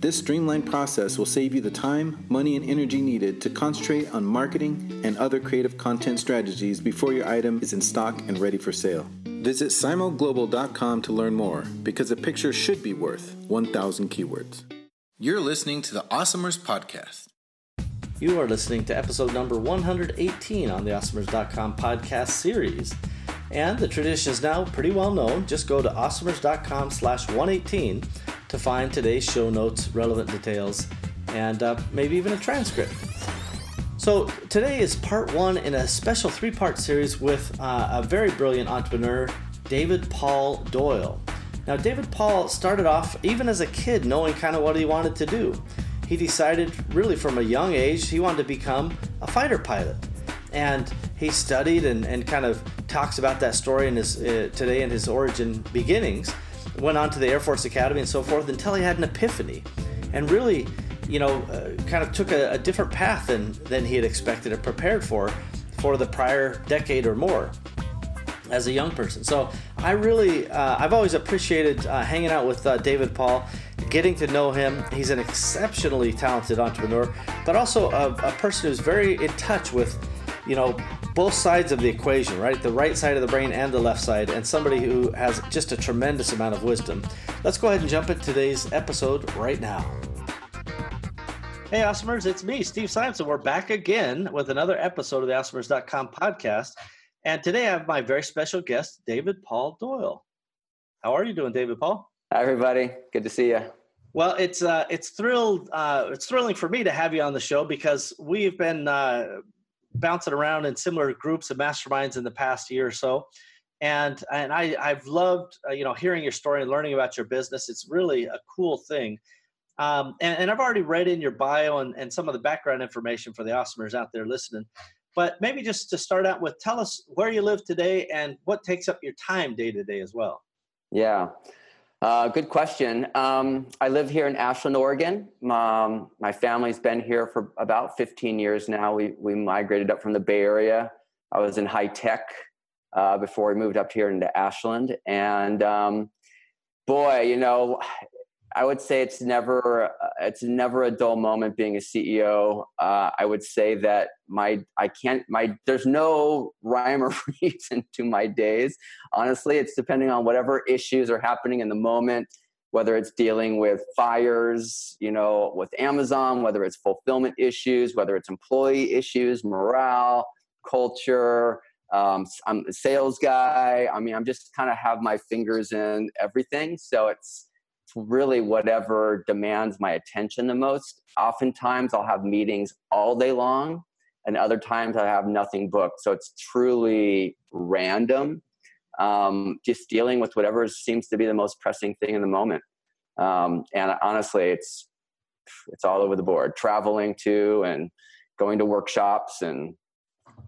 This streamlined process will save you the time, money, and energy needed to concentrate on marketing and other creative content strategies before your item is in stock and ready for sale. Visit simoglobal.com to learn more because a picture should be worth 1,000 keywords. You're listening to the Awesomers Podcast. You are listening to episode number 118 on the Awesomers.com podcast series. And the tradition is now pretty well known. Just go to awesomers.com slash 118 to find today's show notes, relevant details, and uh, maybe even a transcript. So, today is part one in a special three part series with uh, a very brilliant entrepreneur, David Paul Doyle. Now, David Paul started off, even as a kid, knowing kind of what he wanted to do. He decided, really from a young age, he wanted to become a fighter pilot. And he studied and, and kind of talks about that story in his, uh, today in his origin beginnings went on to the Air Force Academy and so forth until he had an epiphany and really, you know, uh, kind of took a, a, different path than, than he had expected or prepared for for the prior decade or more as a young person. So I really, uh, I've always appreciated uh, hanging out with uh, David Paul, getting to know him. He's an exceptionally talented entrepreneur, but also a, a person who's very in touch with, you know, both sides of the equation, right? The right side of the brain and the left side, and somebody who has just a tremendous amount of wisdom. Let's go ahead and jump into today's episode right now. Hey, Awesomers, it's me, Steve Simonson. We're back again with another episode of the Awesomers.com podcast. And today I have my very special guest, David Paul Doyle. How are you doing, David Paul? Hi, everybody. Good to see you. Well, it's uh, it's thrilled uh, it's thrilling for me to have you on the show because we've been uh, bouncing around in similar groups and masterminds in the past year or so and and I I've loved uh, you know hearing your story and learning about your business. It's really a cool thing. Um, and, and, I've already read in your bio and, and some of the background information for the awesomers out there listening. But maybe just to start out with, tell us where you live today and what takes up your time day to day as well. Yeah. Uh, good question. Um, I live here in Ashland, Oregon. Um, my family's been here for about 15 years now. We, we migrated up from the Bay Area. I was in high tech uh, before we moved up here into Ashland. And um, boy, you know, I would say it's never uh, it's never a dull moment being a CEO. Uh, I would say that my I can't my there's no rhyme or reason to my days. Honestly, it's depending on whatever issues are happening in the moment. Whether it's dealing with fires, you know, with Amazon, whether it's fulfillment issues, whether it's employee issues, morale, culture, um, I'm a sales guy. I mean, I'm just kind of have my fingers in everything. So it's really whatever demands my attention the most. Oftentimes, I'll have meetings all day long, and other times I have nothing booked. So it's truly random. Um, just dealing with whatever seems to be the most pressing thing in the moment. Um, and honestly, it's it's all over the board. Traveling to and going to workshops and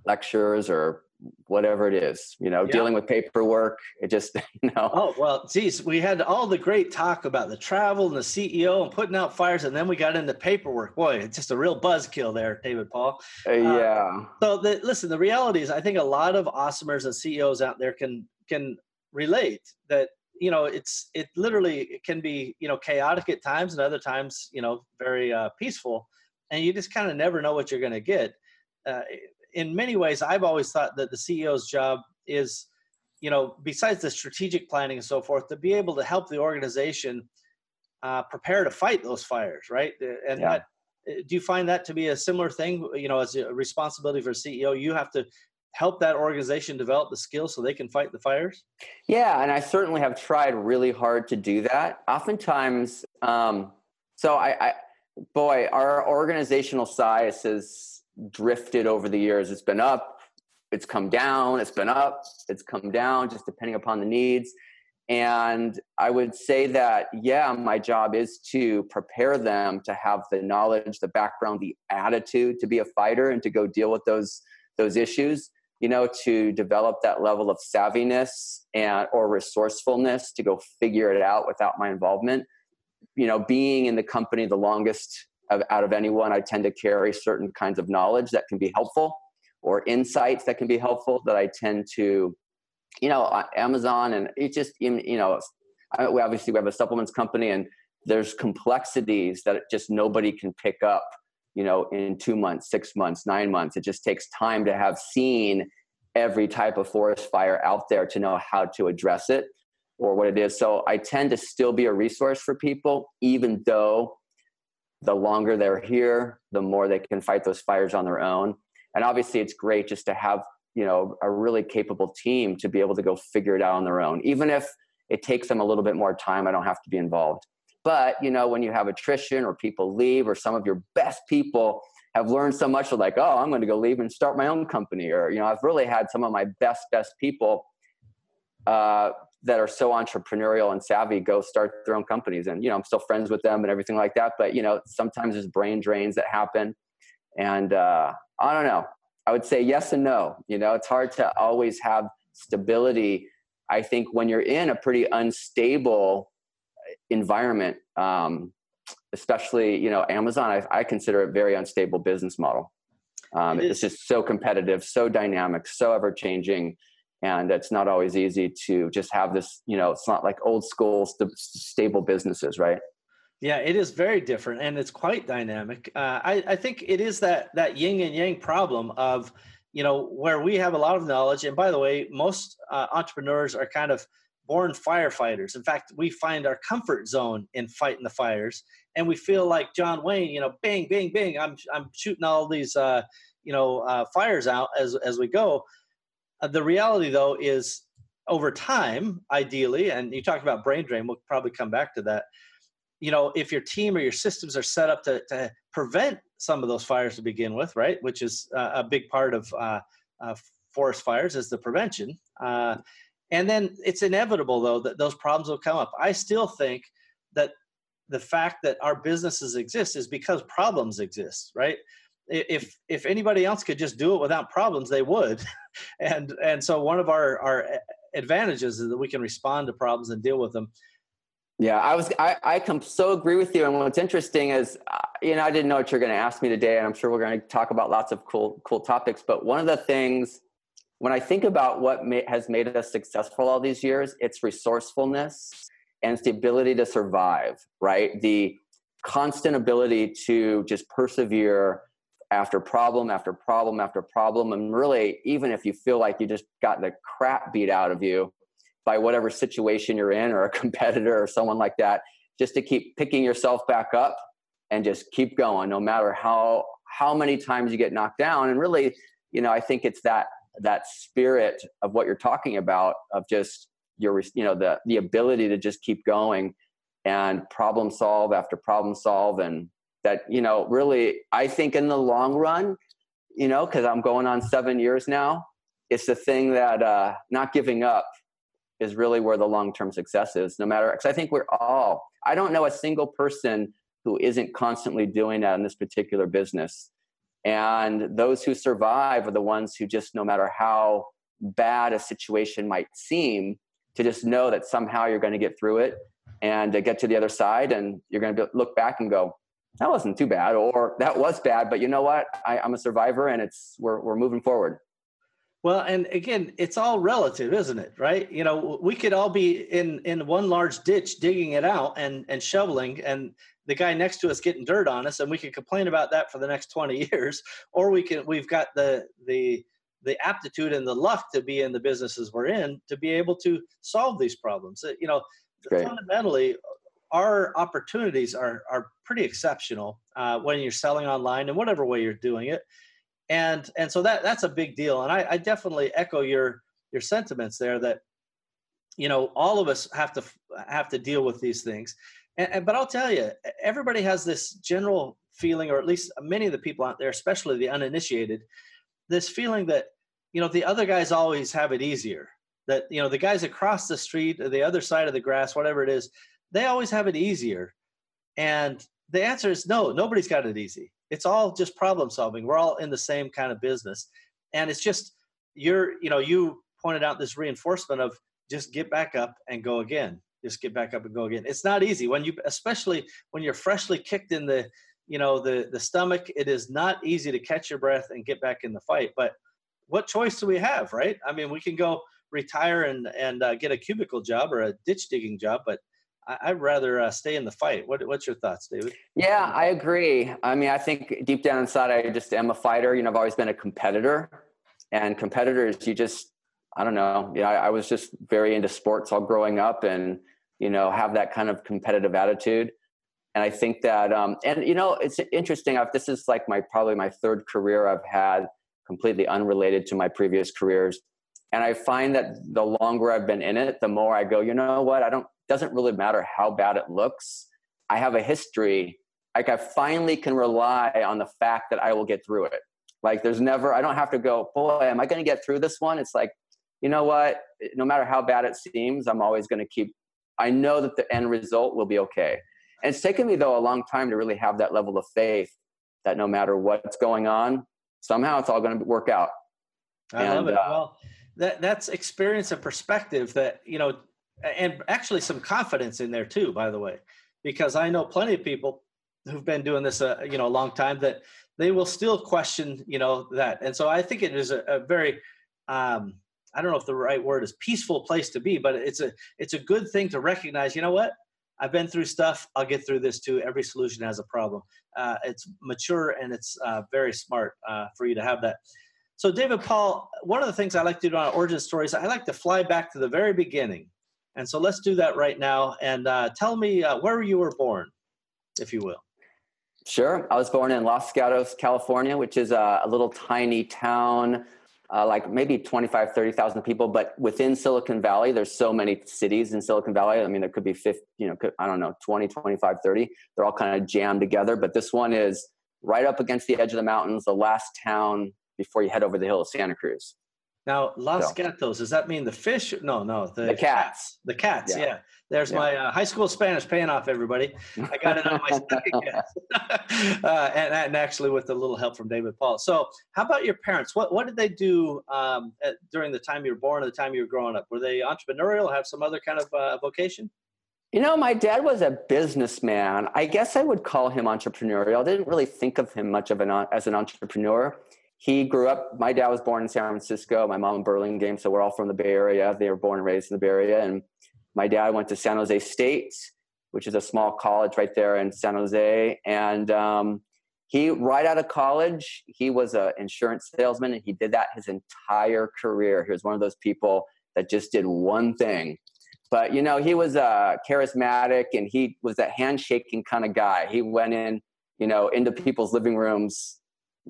lectures or whatever it is, you know, yeah. dealing with paperwork. It just, you know. Oh, well, geez, we had all the great talk about the travel and the CEO and putting out fires, and then we got into paperwork. Boy, it's just a real buzzkill there, David Paul. Uh, yeah. Uh, so, the, listen, the reality is, I think a lot of awesomers and CEOs out there can can relate that you know it's it literally it can be you know chaotic at times and other times you know very uh, peaceful and you just kind of never know what you're going to get uh, in many ways, I've always thought that the CEO's job is, you know, besides the strategic planning and so forth, to be able to help the organization uh, prepare to fight those fires, right? And yeah. that, uh, do you find that to be a similar thing? You know, as a responsibility for CEO, you have to help that organization develop the skills so they can fight the fires? Yeah, and I certainly have tried really hard to do that. Oftentimes, um, so I, I, boy, our organizational size has drifted over the years. It's been up, it's come down, it's been up, it's come down, just depending upon the needs. And I would say that, yeah, my job is to prepare them to have the knowledge, the background, the attitude to be a fighter and to go deal with those those issues you know to develop that level of savviness and or resourcefulness to go figure it out without my involvement you know being in the company the longest out of anyone i tend to carry certain kinds of knowledge that can be helpful or insights that can be helpful that i tend to you know amazon and it just you know we obviously we have a supplements company and there's complexities that just nobody can pick up you know in two months six months nine months. It just takes time to have seen every type of forest fire out there to know how to address it or what it is. So i tend to still be a resource for people even though the longer they're here the more they can fight those fires on their own. And obviously it's great just to have you know a really capable team to be able to go figure it out on their own. Even if it takes them a little bit more time i don't have to be involved. But you know, when you have attrition or people leave, or some of your best people have learned so much, like, oh, I'm going to go leave and start my own company, or you know, I've really had some of my best best people uh, that are so entrepreneurial and savvy go start their own companies, and you know, I'm still friends with them and everything like that. But you know, sometimes there's brain drains that happen, and uh, I don't know. I would say yes and no. You know, it's hard to always have stability. I think when you're in a pretty unstable environment, um, especially you know Amazon, I, I, consider it very unstable business model. Um, it it's just so competitive, so dynamic, so ever changing, and it's not always easy to just have this. You know, it's not like old school st- stable businesses, right? Yeah, it is very different, and it's quite dynamic. Uh, I, I think it is that that yin and yang problem of you know where we have a lot of knowledge, and by the way, most uh, entrepreneurs are kind of born firefighters. In fact, we find our comfort zone in fighting the fires, and we feel like John Wayne. You know, bang, bang, bang. I'm I'm shooting all these uh, you know uh, fires out as as we go. Uh, the reality, though, is over time, ideally, and you talked about brain drain. We'll probably come back to that. You know, if your team or your systems are set up to, to prevent some of those fires to begin with, right, which is uh, a big part of uh, uh, forest fires, is the prevention. Uh, and then it's inevitable, though, that those problems will come up. I still think that the fact that our businesses exist is because problems exist, right? If if anybody else could just do it without problems, they would. and and so one of our our advantages is that we can respond to problems and deal with them. Yeah, I was I I so agree with you. And what's interesting is, uh, you know, I didn't know what you're going to ask me today, and I'm sure we're going to talk about lots of cool cool topics. But one of the things when I think about what has made us successful all these years, it's resourcefulness and it's the ability to survive, right? The constant ability to just persevere after problem after problem after problem. And really, even if you feel like you just got the crap beat out of you by whatever situation you're in or a competitor or someone like that, just to keep picking yourself back up and just keep going no matter how how many times you get knocked down and really you know i think it's that that spirit of what you're talking about of just your you know the the ability to just keep going and problem solve after problem solve and that you know really i think in the long run you know because i'm going on seven years now it's the thing that uh not giving up is really where the long-term success is no matter because i think we're all i don't know a single person who isn't constantly doing that in this particular business. And those who survive are the ones who just, no matter how bad a situation might seem, to just know that somehow you're going to get through it and to get to the other side and you're going to look back and go, that wasn't too bad, or that was bad, but you know what? I, am a survivor and it's, we're, we're moving forward. Well, and again, it's all relative, isn't it? Right? You know, we could all be in in one large ditch digging it out and and shoveling, and the guy next to us getting dirt on us and we could complain about that for the next 20 years or we can we've got the the the aptitude and the luck to be in the businesses we're in to be able to solve these problems uh, you know Great. fundamentally our opportunities are are pretty exceptional uh, when you're selling online in whatever way you're doing it. And and so that that's a big deal. And I, I definitely echo your your sentiments there that you know all of us have to have to deal with these things. And, and, but i'll tell you everybody has this general feeling or at least many of the people out there especially the uninitiated this feeling that you know the other guys always have it easier. That you know the guys across the street or the other side of the grass whatever it is they always have it easier. And the answer is no nobody's got it easy. It's all just problem solving. We're all in the same kind of business. And it's just you're you know you pointed out this reinforcement of just get back up and go again. Just get back up and go again. It's not easy. When you especially when you're freshly kicked in the you know the the stomach it is not easy to catch your breath and get back in the fight. But what choice do we have right? I mean we can go retire and and uh, get a cubicle job or a ditch digging job but I, would rather uh, stay in the fight. What, what's your thoughts, David? Yeah, I agree. I mean, I think deep down inside, I just am a fighter. You know, I've always been a competitor, and competitors, you just, I don't know. Yeah, I, I was just very into sports all growing up, and you know, have that kind of competitive attitude. And I think that, um, and you know, it's interesting. I've, this is like my probably my third career I've had, completely unrelated to my previous careers. And I find that the longer I've been in it, the more I go, you know what? I don't doesn't really matter how bad it looks. I have a history. Like I finally can rely on the fact that I will get through it. Like there's never, I don't have to go, boy, am I going to get through this one? It's like, you know what? No matter how bad it seems, I'm always going to keep, I know that the end result will be okay. And it's taken me though a long time to really have that level of faith that no matter what's going on, somehow it's all going to work out. I and, love it. Uh, well, that that's experience and perspective that you know and actually some confidence in there too by the way because i know plenty of people who've been doing this a you know a long time that they will still question you know that. And so i think it is a, a very um, i don't know if the right word is peaceful place to be but it's a it's a good thing to recognize you know what? I've been through stuff. I'll get through this too. Every solution has a problem. Uh, it's mature and it's uh, very smart uh, for you to have that. So david paul one of the things i like to do on origin stories i like to fly back to the very beginning and so let's do that right now. And uh, tell me uh, where you were born, if you will. Sure. I was born in Los Gatos, California, which is a, a little tiny town, uh, like maybe 25, 30,000 people. But within Silicon Valley, there's so many cities in Silicon Valley. I mean, there could be 50, you know, I don't know, 20, 25, 30. They're all kind of jammed together. But this one is right up against the edge of the mountains, the last town before you head over the hill of Santa Cruz. Now, Los so. Gatos, does that mean the fish? No, no, the, the cats. The cats, yeah. yeah. There's yeah. my uh, high school Spanish paying off, everybody. I got it on my second uh, and, and, actually with a little help from David Paul. So, how about your parents? What, what did they do um, at, during the time you were born or the time you were growing up? Were they entrepreneurial, have some other kind of uh, vocation? You know, my dad was a businessman. I guess I would call him entrepreneurial. I didn't really think of him much of an as an entrepreneur he grew up my dad was born in san francisco my mom in burlingame so we're all from the bay area. They were born and raised in the bay area and my dad went to san jose state which is a small college right there in san jose and um, he right out of college he was an insurance salesman and he did that his entire career. He was one of those people that just did one thing. But you know he was uh, charismatic and he was that handshaking kind of guy. He went in you know into people's living rooms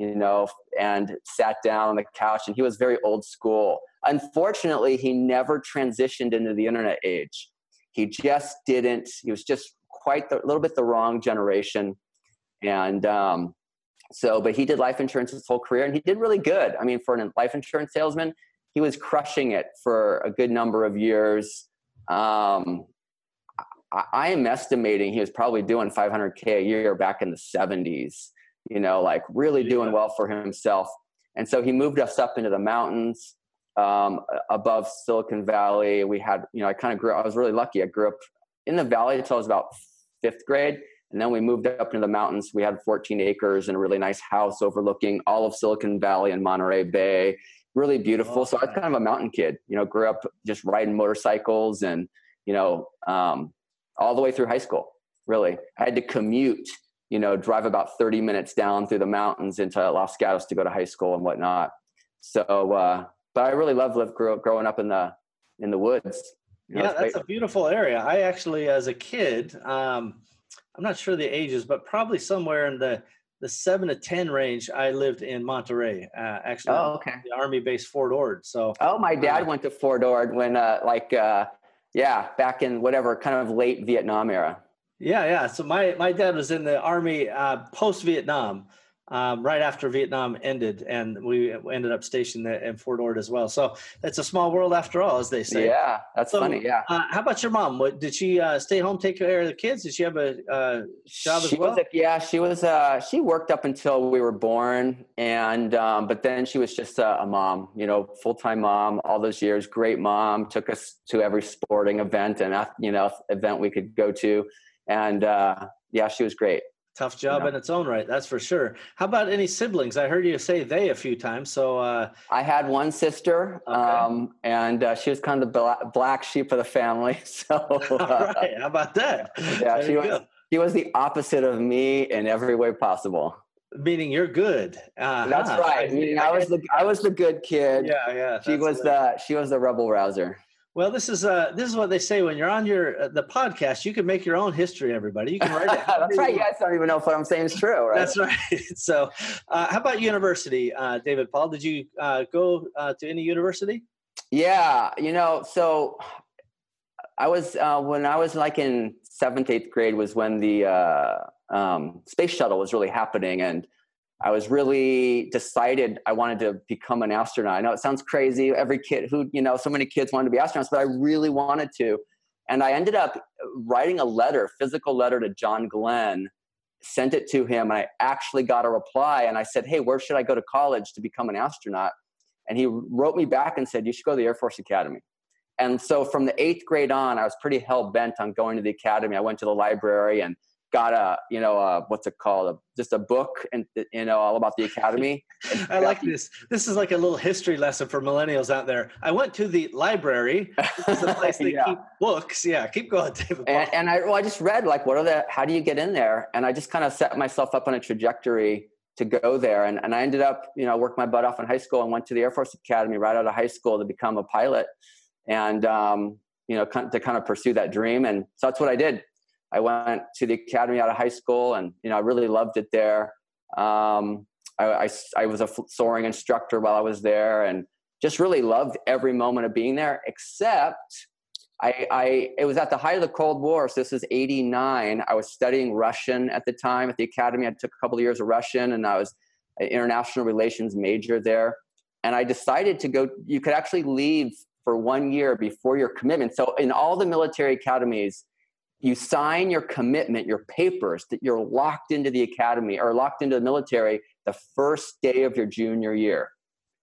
you know, and sat down on the couch. And he was very old school. Unfortunately, he never transitioned into the internet age. He just didn't. He was just quite a little bit the wrong generation. And um, so, but he did life insurance his whole career, and he did really good. I mean, for a life insurance salesman, he was crushing it for a good number of years. Um, I, I am estimating he was probably doing 500k a year back in the 70s you know, like really doing well for himself. And so he moved us up into the mountains um, above Silicon Valley. We had, you know, I kind of grew, I was really lucky. I grew up in the valley until I was about fifth grade. And then we moved up into the mountains. We had 14 acres and a really nice house overlooking all of Silicon Valley and Monterey Bay. Really beautiful. So I was kind of a mountain kid, you know, grew up just riding motorcycles and, you know, um, all the way through high school, really. I had to commute you know, drive about 30 minutes down through the mountains into Los Gatos to go to high school and whatnot. So, uh, but I really love live, grow, growing up in the, in the woods. You know, yeah, that's a beautiful area. I actually, as a kid, um, I'm not sure the ages, but probably somewhere in the the seven to ten range, I lived in Monterey, uh, actually. Oh, okay. The Army base Fort Ord. So. Oh, my dad uh, went to Fort Ord when, uh, like, uh, yeah, back in whatever kind of late Vietnam era. Yeah, yeah. So my my dad was in the Army uh, post Vietnam um, right after Vietnam ended, and we ended up stationed in Fort Ord as well. So it's a small world after all, as they say. Yeah, that's so, funny. Yeah. Uh, how about your mom? What, did she uh, stay home, take care of the kids? Did she have a uh, job she as well? Was a, yeah, she was. Uh, she worked up until we were born, and um, but then she was just a, a mom. You know, full time mom all those years. Great mom. Took us to every sporting event and you know event we could go to, and uh, yeah, she was great. Tough job in its own right, that's for sure. How about any siblings? I heard you say they a few times. So uh... I had one sister, okay. um, and uh, she was kind of the black sheep of the family. So, uh, right. how about that? Yeah, she was. Go. She was the opposite of me in every way possible. Meaning you're good. Uh-huh. That's right. Meaning I was the I was the good kid. Yeah, yeah. She was the she was the rebel rouser. Well, this is uh this is what they say when you're on your uh, the podcast. You can make your own history. Everybody, you can write it. That's right. You guys don't even know if what I'm saying is true, right? That's right. So, uh, how about university, uh, David Paul? Did you uh, go uh, to any university? Yeah, you know, so I was uh, when I was like in seventh, eighth grade was when the uh, um, space shuttle was really happening, and I was really decided I wanted to become an astronaut. I know it sounds crazy. Every kid who, you know, so many kids wanted to be astronauts, but I really wanted to. And I ended up writing a letter, physical letter to John Glenn, sent it to him, and I actually got a reply. And I said, Hey, where should I go to college to become an astronaut? And he wrote me back and said, You should go to the Air Force Academy. And so from the eighth grade on, I was pretty hell bent on going to the academy. I went to the library and got a you know a, what's it called? A, just a book and you know all about the academy. I like this. This is like a little history lesson for millennials out there. I went to the library. This is the place they yeah. keep books. Yeah keep going david and, and, i well i just read like what are the how do you get in there? And i just kind of set myself up on a trajectory to go there. And, and i ended up you know worked my butt off in high school and went to the air force academy right out of high school to become a pilot and um, you know to kind of pursue that dream. And so that's what i did I went to the academy out of high school, and you know I really loved it there. Um, I, I, I, was a soaring instructor while I was there, and just really loved every moment of being there. Except I, I it was at the height of the Cold War, so this is '89. I was studying Russian at the time at the academy. I took a couple of years of Russian, and I was an international relations major there. And I decided to go. You could actually leave for one year before your commitment. So in all the military academies you sign your commitment, your papers that you're locked into the academy or locked into the military the first day of your junior year.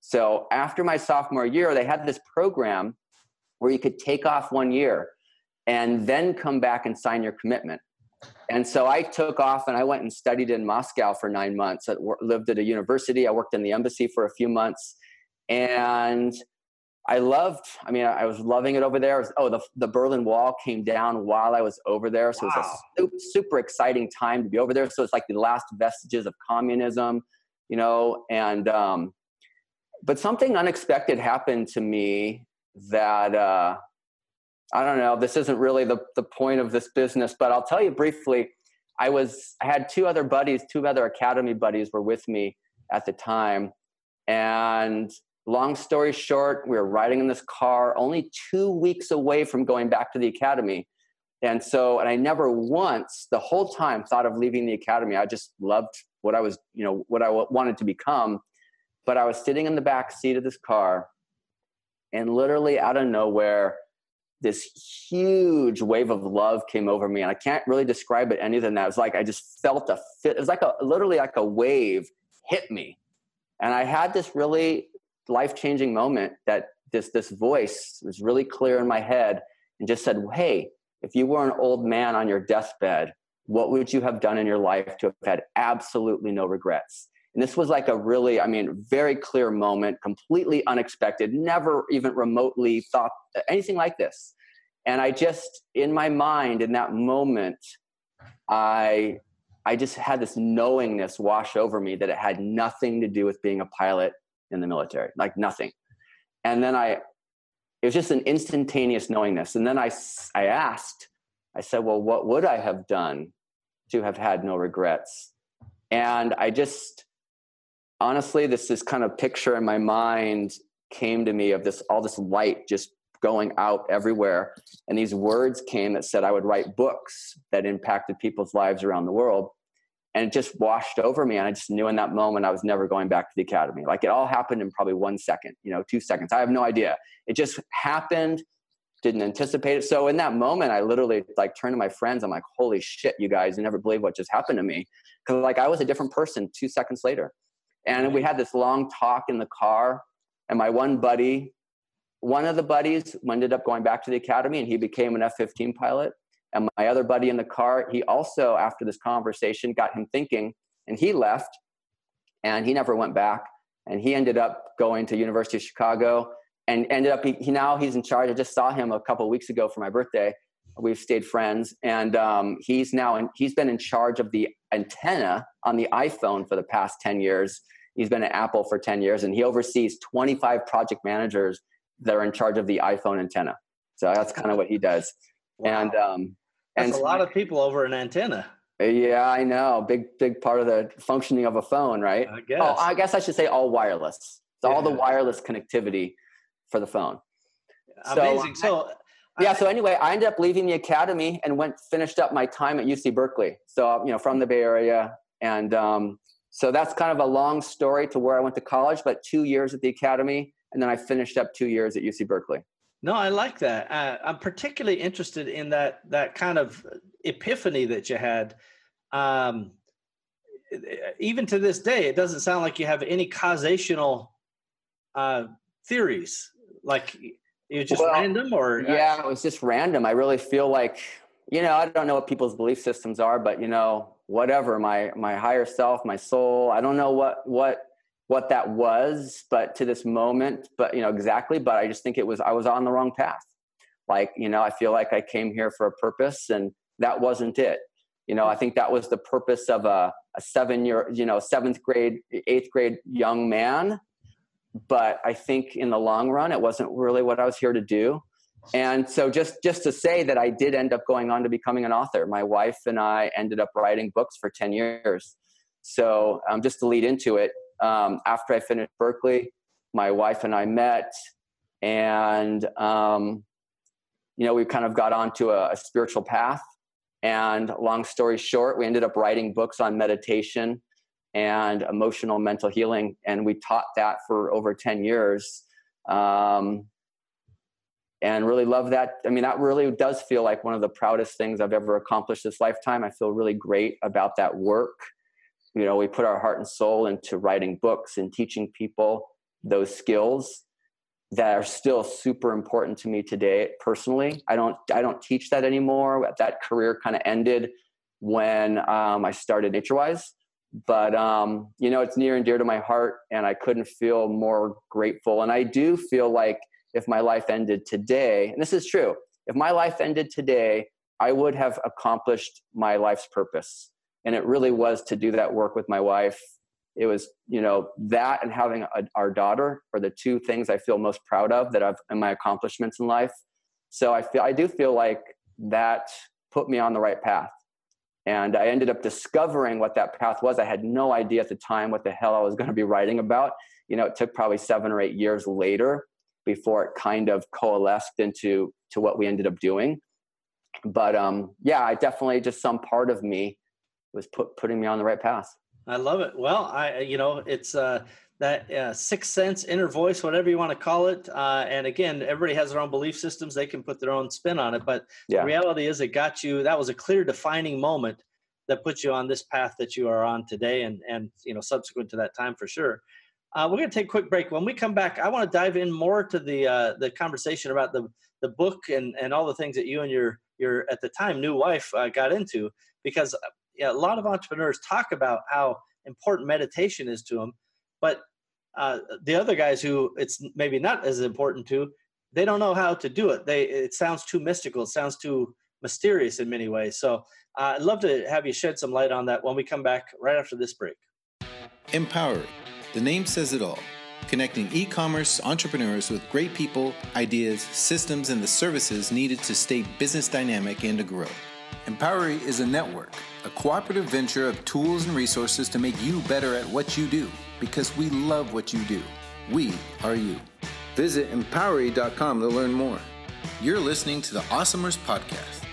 So after my sophomore year, they had this program where you could take off one year and then come back and sign your commitment. And so I took off and I went and studied in Moscow for nine months. I lived at a university. I worked in the embassy for a few months. And I loved, I mean, I was loving it over there. Was, oh, the, the Berlin Wall came down while I was over there. So wow. it was a super, super exciting time to be over there. So it's like the last vestiges of communism, you know, and, um, but something unexpected happened to me that, uh, I don't know, this isn't really the, the point of this business, but I'll tell you briefly. I was, I had two other buddies, two other academy buddies were with me at the time. And long story short, we were riding in this car only two weeks away from going back to the academy. And so, and I never once the whole time thought of leaving the academy. I just loved what I was, you know, what I wanted to become. But I was sitting in the back seat of this car, and literally out of nowhere, this huge wave of love came over me. And I can't really describe it any than that. It was like I just felt a fit. It was like a literally like a wave hit me. And I had this really life changing moment that this this voice was really clear in my head and just said, "Hey, if you were an old man on your deathbed, what would you have done in your life to have had absolutely no regrets?" And this was like a really, I mean, very clear moment, completely unexpected, never even remotely thought anything like this. And I just, in my mind, in that moment, I I just had this knowingness wash over me that it had nothing to do with being a pilot in the military, like nothing. And then I, it was just an instantaneous knowingness. And then I, I asked, I said, well, what would I have done to have had no regrets? And I just, honestly, this this kind of picture in my mind came to me of this all this light just going out everywhere. And these words came that said I would write books that impacted people's lives around the world. And it just washed over me. And I just knew in that moment I was never going back to the academy. Like it all happened in probably one second, you know, two seconds. I have no idea. It just happened, didn't anticipate it. So in that moment, I literally like turned to my friends. I'm like, holy shit, you guys, you never believe what just happened to me. Cause like I was a different person two seconds later. And we had this long talk in the car. And my one buddy, one of the buddies ended up going back to the academy and he became an F 15 pilot. And my other buddy in the car, he also, after this conversation, got him thinking and he left and he never went back. And he ended up going to University of Chicago and ended up, he, now he's in charge. I just saw him a couple weeks ago for my birthday. We've stayed friends and um, he's now, in, he's been in charge of the antenna on the iPhone for the past 10 years. He's been at Apple for 10 years and he oversees 25 project managers that are in charge of the iPhone antenna. So that's kind of what he does. Wow. And um, that's and a lot of people over an antenna. Yeah, I know. Big big part of the functioning of a phone, right? I guess. Oh, I guess I should say all wireless. It's yeah. all the wireless connectivity for the phone. Amazing. So, so yeah. So anyway, I ended up leaving the academy and went finished up my time at UC Berkeley. So you know, from the Bay Area, and um, so that's kind of a long story to where I went to college, but two years at the academy, and then I finished up two years at UC Berkeley. No, I like that. Uh, I'm particularly interested in that that kind of epiphany that you had. Um, even to this day, it doesn't sound like you have any causational uh, theories. Like it was just well, random, or uh, yeah, it was just random. I really feel like you know I don't know what people's belief systems are, but you know whatever my my higher self, my soul. I don't know what what what that was, but to this moment, but you know, exactly. But I just think it was, I was on the wrong path. Like, you know, I feel like I came here for a purpose and that wasn't it. You know, I think that was the purpose of a, a seven year, you know, seventh grade, eighth grade young man. But I think in the long run, it wasn't really what I was here to do. And so just just to say that I did end up going on to becoming an author. My wife and I ended up writing books for 10 years. So um, just to lead into it, um, after I finished Berkeley, my wife and I met, and um, you know we kind of got onto a, a spiritual path. And long story short, we ended up writing books on meditation and emotional mental healing, and we taught that for over ten years. Um, and really love that. I mean, that really does feel like one of the proudest things I've ever accomplished this lifetime. I feel really great about that work you know we put our heart and soul into writing books and teaching people those skills that are still super important to me today personally. I don't i don't teach that anymore. That career kind of ended when um, i started naturewise but um, you know it's near and dear to my heart and i couldn't feel more grateful. And i do feel like if my life ended today and this is true if my life ended today i would have accomplished my life's purpose and it really was to do that work with my wife. It was you know that and having a, our daughter are the two things i feel most proud of that i've in my accomplishments in life. So i feel i do feel like that put me on the right path. And i ended up discovering what that path was. I had no idea at the time what the hell i was going to be writing about. You know it took probably seven or eight years later before it kind of coalesced into to what we ended up doing. But um yeah i definitely just some part of me was put putting me on the right path. I love it. Well, I you know it's uh, that uh, sixth sense, inner voice, whatever you want to call it. Uh, and again, everybody has their own belief systems; they can put their own spin on it. But yeah. the reality is, it got you. That was a clear, defining moment that put you on this path that you are on today, and and you know subsequent to that time for sure. Uh, we're going to take a quick break. When we come back, I want to dive in more to the uh, the conversation about the the book and and all the things that you and your your at the time new wife uh, got into because a lot of entrepreneurs talk about how important meditation is to them, but uh, the other guys who it's maybe not as important to, they don't know how to do it. They it sounds too mystical. It sounds too mysterious in many ways. So uh, I'd love to have you shed some light on that when we come back right after this break. Empower. The name says it all. Connecting e commerce entrepreneurs with great people, ideas, systems, and the services needed to stay business dynamic and to grow. Empowery is a network, a cooperative venture of tools and resources to make you better at what you do because we love what you do. We are you. Visit empowery.com to learn more. You're listening to the Awesomers Podcast.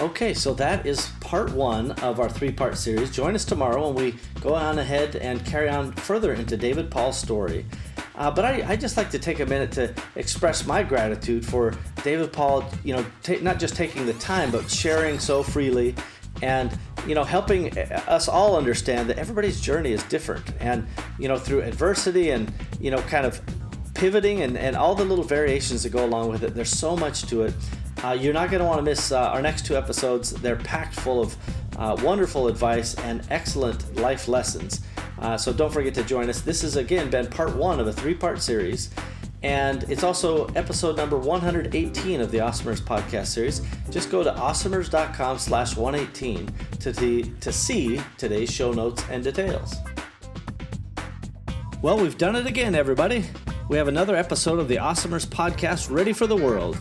Okay, so that is part one of our three part series. Join us tomorrow when we go on ahead and carry on further into David Paul's story. Uh, but I, I just like to take a minute to express my gratitude for David Paul, you know, ta- not just taking the time, but sharing so freely and you know helping us all understand that everybody's journey is different. And you know through adversity and you know kind of pivoting and, and all the little variations that go along with it there's so much to it. Uh, you're not going to want to miss uh, our next two episodes. They're packed full of uh, wonderful advice and excellent life lessons. Uh, so don't forget to join us. This has again been part one of a three part series and it's also episode number 118 of the Awesomers podcast series. Just go to awesomers.com slash 118 to, to see today's show notes and details. Well, we've done it again, everybody. We have another episode of the Awesomers podcast ready for the world.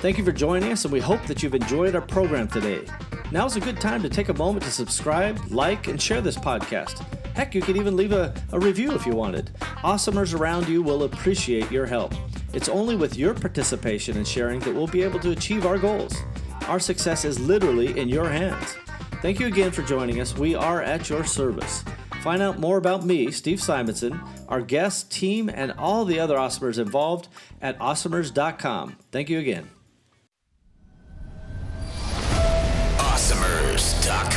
Thank you for joining us, and we hope that you've enjoyed our program today. Now's a good time to take a moment to subscribe, like, and share this podcast. Heck, you could even leave a, a review if you wanted. Awesomers around you will appreciate your help. It's only with your participation and sharing that we'll be able to achieve our goals. Our success is literally in your hands. Thank you again for joining us. We are at your service. Find out more about me, Steve Simonson, our guest, team, and all the other Awesomers involved at awesomers.com. Thank you again. Awesomers.com.